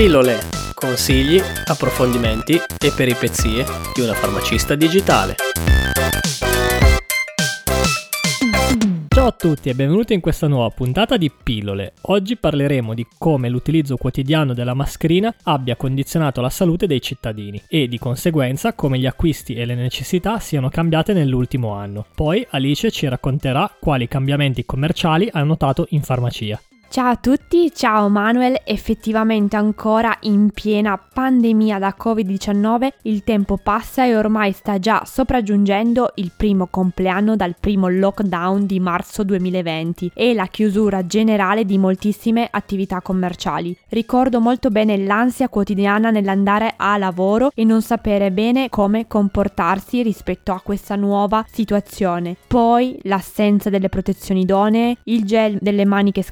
Pillole, consigli, approfondimenti e peripezie di una farmacista digitale. Ciao a tutti e benvenuti in questa nuova puntata di Pillole. Oggi parleremo di come l'utilizzo quotidiano della mascherina abbia condizionato la salute dei cittadini e di conseguenza come gli acquisti e le necessità siano cambiate nell'ultimo anno. Poi Alice ci racconterà quali cambiamenti commerciali ha notato in farmacia. Ciao a tutti, ciao Manuel, effettivamente ancora in piena pandemia da Covid-19 il tempo passa e ormai sta già sopraggiungendo il primo compleanno dal primo lockdown di marzo 2020 e la chiusura generale di moltissime attività commerciali. Ricordo molto bene l'ansia quotidiana nell'andare a lavoro e non sapere bene come comportarsi rispetto a questa nuova situazione. Poi l'assenza delle protezioni idonee, il gel delle mani che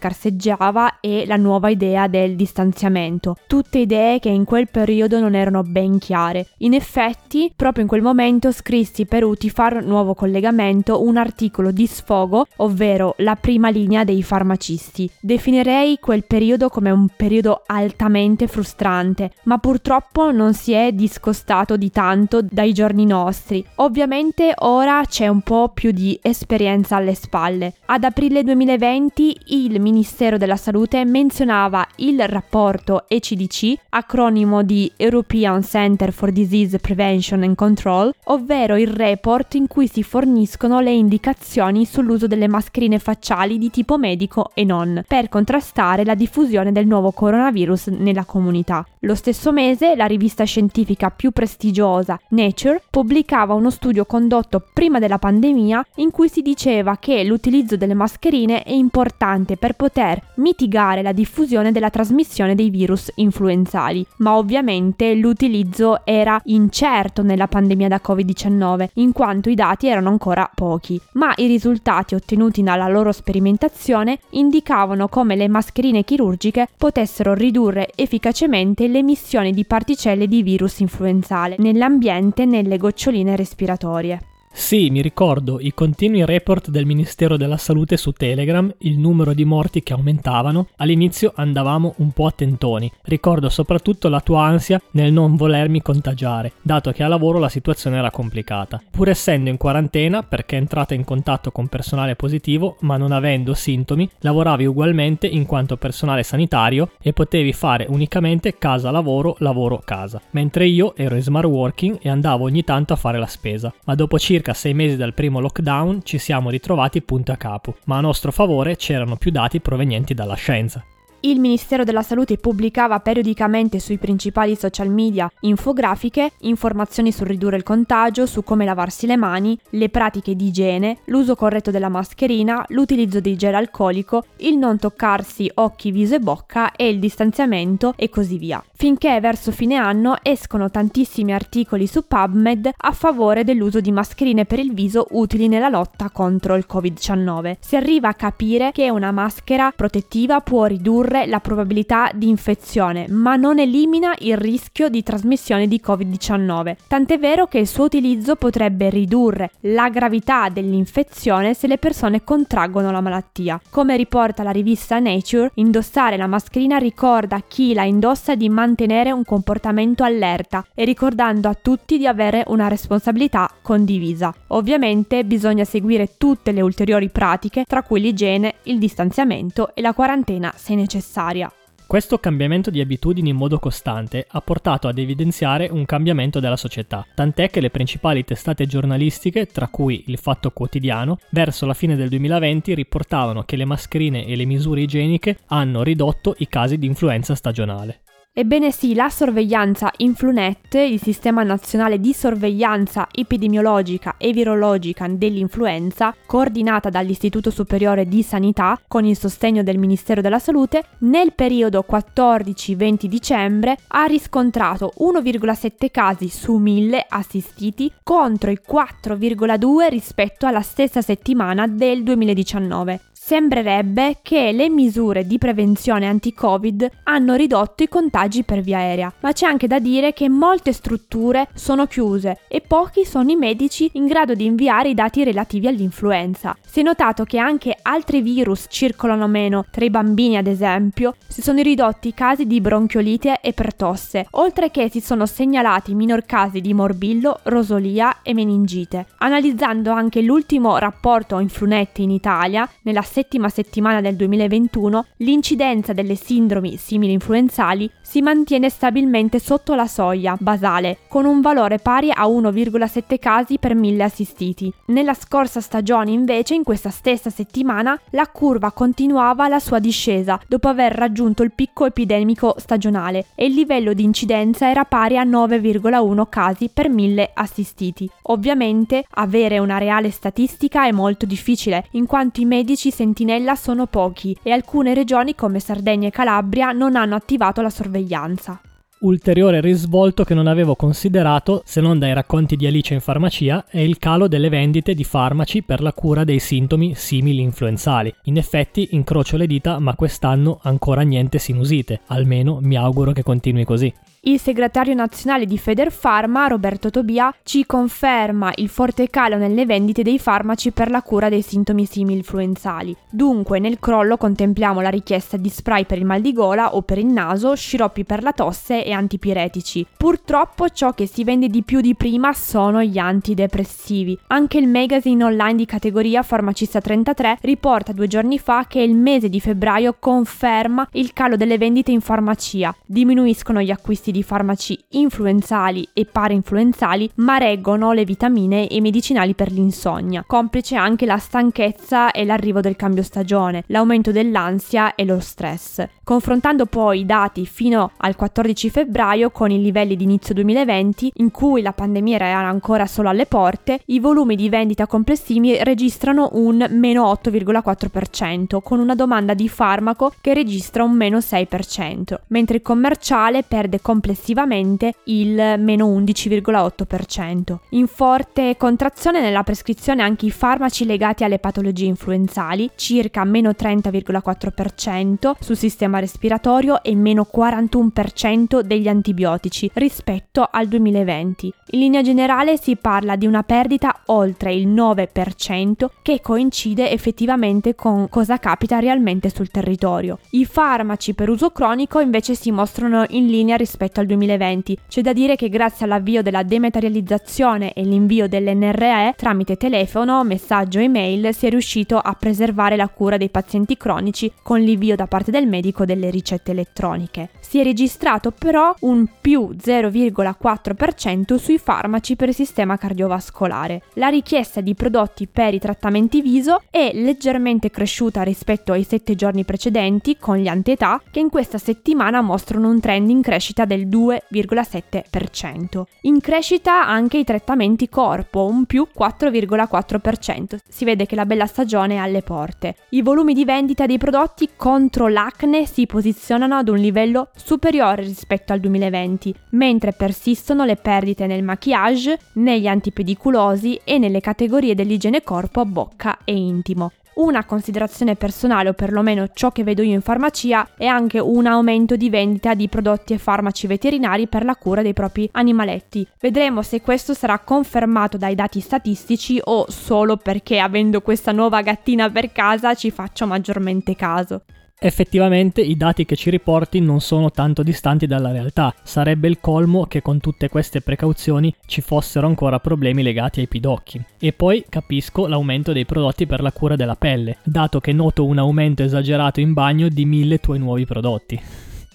Java e la nuova idea del distanziamento, tutte idee che in quel periodo non erano ben chiare. In effetti, proprio in quel momento scrissi per Utifar Nuovo Collegamento un articolo di sfogo, ovvero la prima linea dei farmacisti. Definirei quel periodo come un periodo altamente frustrante, ma purtroppo non si è discostato di tanto dai giorni nostri. Ovviamente ora c'è un po' più di esperienza alle spalle. Ad aprile 2020 il Ministero della Salute menzionava il rapporto ECDC, acronimo di European Center for Disease Prevention and Control, ovvero il report in cui si forniscono le indicazioni sull'uso delle mascherine facciali di tipo medico e non, per contrastare la diffusione del nuovo coronavirus nella comunità. Lo stesso mese la rivista scientifica più prestigiosa, Nature, pubblicava uno studio condotto prima della pandemia in cui si diceva che l'utilizzo delle mascherine è importante per poter mitigare la diffusione della trasmissione dei virus influenzali, ma ovviamente l'utilizzo era incerto nella pandemia da Covid-19, in quanto i dati erano ancora pochi, ma i risultati ottenuti dalla loro sperimentazione indicavano come le mascherine chirurgiche potessero ridurre efficacemente l'emissione di particelle di virus influenzale nell'ambiente nelle goccioline respiratorie. Sì, mi ricordo i continui report del Ministero della Salute su Telegram, il numero di morti che aumentavano. All'inizio andavamo un po' attentoni. Ricordo soprattutto la tua ansia nel non volermi contagiare, dato che a lavoro la situazione era complicata. Pur essendo in quarantena, perché entrata in contatto con personale positivo, ma non avendo sintomi, lavoravi ugualmente in quanto personale sanitario e potevi fare unicamente casa-lavoro, lavoro-casa. Mentre io ero in smart working e andavo ogni tanto a fare la spesa. Ma dopo circa circa sei mesi dal primo lockdown ci siamo ritrovati punto a capo, ma a nostro favore c'erano più dati provenienti dalla scienza. Il Ministero della Salute pubblicava periodicamente sui principali social media infografiche, informazioni sul ridurre il contagio, su come lavarsi le mani, le pratiche di igiene, l'uso corretto della mascherina, l'utilizzo di gel alcolico, il non toccarsi occhi, viso e bocca e il distanziamento e così via. Finché verso fine anno escono tantissimi articoli su PubMed a favore dell'uso di mascherine per il viso utili nella lotta contro il Covid-19. Si arriva a capire che una maschera protettiva può ridurre ridurre la probabilità di infezione, ma non elimina il rischio di trasmissione di Covid-19. Tant'è vero che il suo utilizzo potrebbe ridurre la gravità dell'infezione se le persone contraggono la malattia. Come riporta la rivista Nature, indossare la mascherina ricorda chi la indossa di mantenere un comportamento allerta e ricordando a tutti di avere una responsabilità condivisa. Ovviamente bisogna seguire tutte le ulteriori pratiche, tra cui l'igiene, il distanziamento e la quarantena se necessario necessaria. Questo cambiamento di abitudini in modo costante ha portato ad evidenziare un cambiamento della società, tant'è che le principali testate giornalistiche, tra cui il Fatto Quotidiano, verso la fine del 2020 riportavano che le mascherine e le misure igieniche hanno ridotto i casi di influenza stagionale. Ebbene sì, la sorveglianza Influnet, il sistema nazionale di sorveglianza epidemiologica e virologica dell'influenza, coordinata dall'Istituto Superiore di Sanità con il sostegno del Ministero della Salute, nel periodo 14-20 dicembre ha riscontrato 1,7 casi su 1000 assistiti contro i 4,2 rispetto alla stessa settimana del 2019. Sembrerebbe che le misure di prevenzione anti-Covid hanno ridotto i contagi per via aerea, ma c'è anche da dire che molte strutture sono chiuse e pochi sono i medici in grado di inviare i dati relativi all'influenza. Si è notato che anche altri virus circolano meno, tra i bambini ad esempio, si sono ridotti i casi di bronchiolite e pertosse, oltre che si sono segnalati minor casi di morbillo, rosolia e meningite. Analizzando anche l'ultimo rapporto influnetti in Italia, nella settima settimana del 2021, l'incidenza delle sindromi simili influenzali si mantiene stabilmente sotto la soglia basale, con un valore pari a 1,7 casi per mille assistiti. Nella scorsa stagione invece, in questa stessa settimana, la curva continuava la sua discesa dopo aver raggiunto il picco epidemico stagionale e il livello di incidenza era pari a 9,1 casi per mille assistiti. Ovviamente avere una reale statistica è molto difficile, in quanto i medici sentinella sono pochi e alcune regioni come Sardegna e Calabria non hanno attivato la sorveglianza. Ulteriore risvolto che non avevo considerato, se non dai racconti di Alice in farmacia, è il calo delle vendite di farmaci per la cura dei sintomi simili influenzali. In effetti, incrocio le dita, ma quest'anno ancora niente sinusite, almeno mi auguro che continui così. Il segretario nazionale di Federpharma, Roberto Tobia, ci conferma il forte calo nelle vendite dei farmaci per la cura dei sintomi simil-influenzali. Dunque, nel crollo contempliamo la richiesta di spray per il mal di gola o per il naso, sciroppi per la tosse e antipiretici. Purtroppo ciò che si vende di più di prima sono gli antidepressivi. Anche il magazine online di categoria Farmacista 33 riporta due giorni fa che il mese di febbraio conferma il calo delle vendite in farmacia. Diminuiscono gli acquisti acquisti di farmaci influenzali e parainfluenzali, ma reggono le vitamine e i medicinali per l'insonnia, complice anche la stanchezza e l'arrivo del cambio stagione, l'aumento dell'ansia e lo stress. Confrontando poi i dati fino al 14 febbraio con i livelli di inizio 2020, in cui la pandemia era ancora solo alle porte, i volumi di vendita complessivi registrano un meno 8,4%, con una domanda di farmaco che registra un meno 6%, mentre il commerciale perde complessivamente il meno 11,8%. In forte contrazione nella prescrizione anche i farmaci legati alle patologie influenzali, circa meno 30,4% sul sistema respiratorio e meno 41% degli antibiotici rispetto al 2020. In linea generale si parla di una perdita oltre il 9% che coincide effettivamente con cosa capita realmente sul territorio. I farmaci per uso cronico invece si mostrano in linea rispetto al 2020. C'è da dire che grazie all'avvio della dematerializzazione e l'invio dell'NRE tramite telefono, messaggio e mail si è riuscito a preservare la cura dei pazienti cronici con l'invio da parte del medico delle ricette elettroniche. Si è registrato però un più 0,4% sui farmaci per il sistema cardiovascolare. La richiesta di prodotti per i trattamenti viso è leggermente cresciuta rispetto ai 7 giorni precedenti con gli antietà che in questa settimana mostrano un trend in crescita del 2,7%. In crescita anche i trattamenti corpo, un più 4,4%. Si vede che la bella stagione è alle porte. I volumi di vendita dei prodotti contro l'acne si posizionano ad un livello superiore rispetto al 2020, mentre persistono le perdite nel maquillage, negli antipediculosi e nelle categorie dell'igiene corpo, bocca e intimo una considerazione personale o perlomeno ciò che vedo io in farmacia è anche un aumento di vendita di prodotti e farmaci veterinari per la cura dei propri animaletti. Vedremo se questo sarà confermato dai dati statistici o solo perché avendo questa nuova gattina per casa ci faccio maggiormente caso. Effettivamente i dati che ci riporti non sono tanto distanti dalla realtà, sarebbe il colmo che con tutte queste precauzioni ci fossero ancora problemi legati ai pidocchi. E poi capisco l'aumento dei prodotti per la cura della pelle, dato che noto un aumento esagerato in bagno di mille tuoi nuovi prodotti.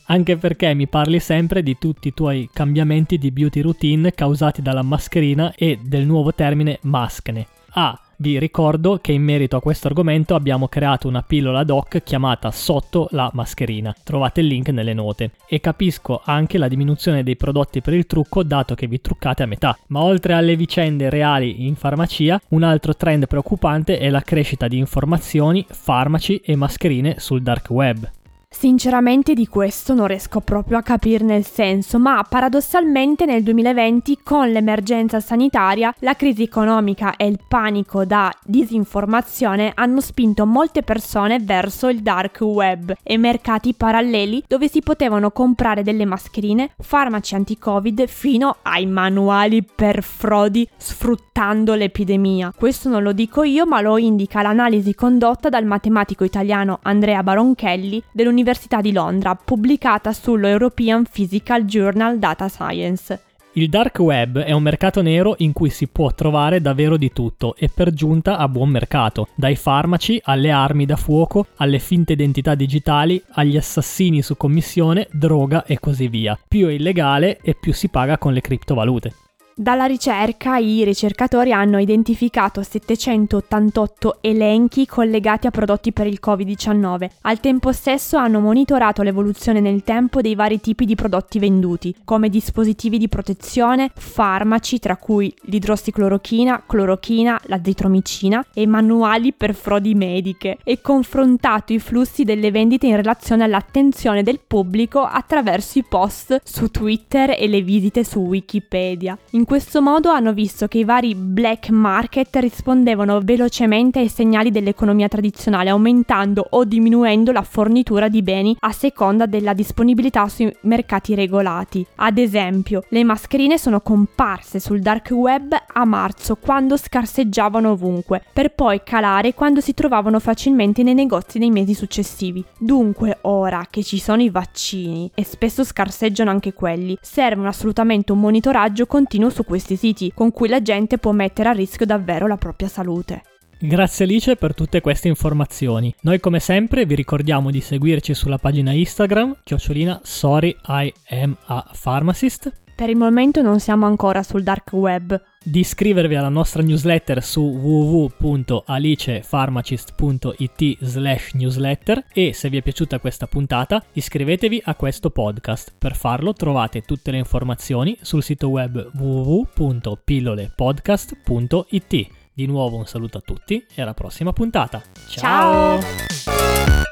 Anche perché mi parli sempre di tutti i tuoi cambiamenti di beauty routine causati dalla mascherina e del nuovo termine maschne. Ah, vi ricordo che in merito a questo argomento abbiamo creato una pillola doc chiamata Sotto la mascherina. Trovate il link nelle note. E capisco anche la diminuzione dei prodotti per il trucco dato che vi truccate a metà. Ma oltre alle vicende reali in farmacia, un altro trend preoccupante è la crescita di informazioni, farmaci e mascherine sul dark web. Sinceramente di questo non riesco proprio a capirne il senso, ma paradossalmente nel 2020 con l'emergenza sanitaria, la crisi economica e il panico da disinformazione hanno spinto molte persone verso il dark web e mercati paralleli dove si potevano comprare delle mascherine, farmaci anti-covid fino ai manuali per frodi sfruttando l'epidemia. Questo non lo dico io, ma lo indica l'analisi condotta dal matematico italiano Andrea Baronchelli dell'Università dell'Università di Londra, pubblicata sullo European Physical Journal Data Science. Il dark web è un mercato nero in cui si può trovare davvero di tutto e per giunta a buon mercato, dai farmaci alle armi da fuoco, alle finte identità digitali, agli assassini su commissione, droga e così via. Più è illegale e più si paga con le criptovalute. Dalla ricerca i ricercatori hanno identificato 788 elenchi collegati a prodotti per il Covid-19. Al tempo stesso hanno monitorato l'evoluzione nel tempo dei vari tipi di prodotti venduti, come dispositivi di protezione, farmaci, tra cui l'idrossiclorochina, clorochina, l'azitromicina e manuali per frodi mediche, e confrontato i flussi delle vendite in relazione all'attenzione del pubblico attraverso i post su Twitter e le visite su Wikipedia. In in questo modo hanno visto che i vari black market rispondevano velocemente ai segnali dell'economia tradizionale, aumentando o diminuendo la fornitura di beni a seconda della disponibilità sui mercati regolati. Ad esempio, le mascherine sono comparse sul dark web a marzo quando scarseggiavano ovunque, per poi calare quando si trovavano facilmente nei negozi nei mesi successivi. Dunque, ora che ci sono i vaccini e spesso scarseggiano anche quelli, serve assolutamente un monitoraggio continuo su questi siti, con cui la gente può mettere a rischio davvero la propria salute. Grazie Alice per tutte queste informazioni. Noi come sempre vi ricordiamo di seguirci sulla pagina Instagram, chiocciolina sorry I am a pharmacist. Per il momento non siamo ancora sul dark web, di iscrivervi alla nostra newsletter su www.alicefarmacist.it slash newsletter e se vi è piaciuta questa puntata iscrivetevi a questo podcast. Per farlo trovate tutte le informazioni sul sito web www.pillolepodcast.it. Di nuovo un saluto a tutti e alla prossima puntata. Ciao! Ciao.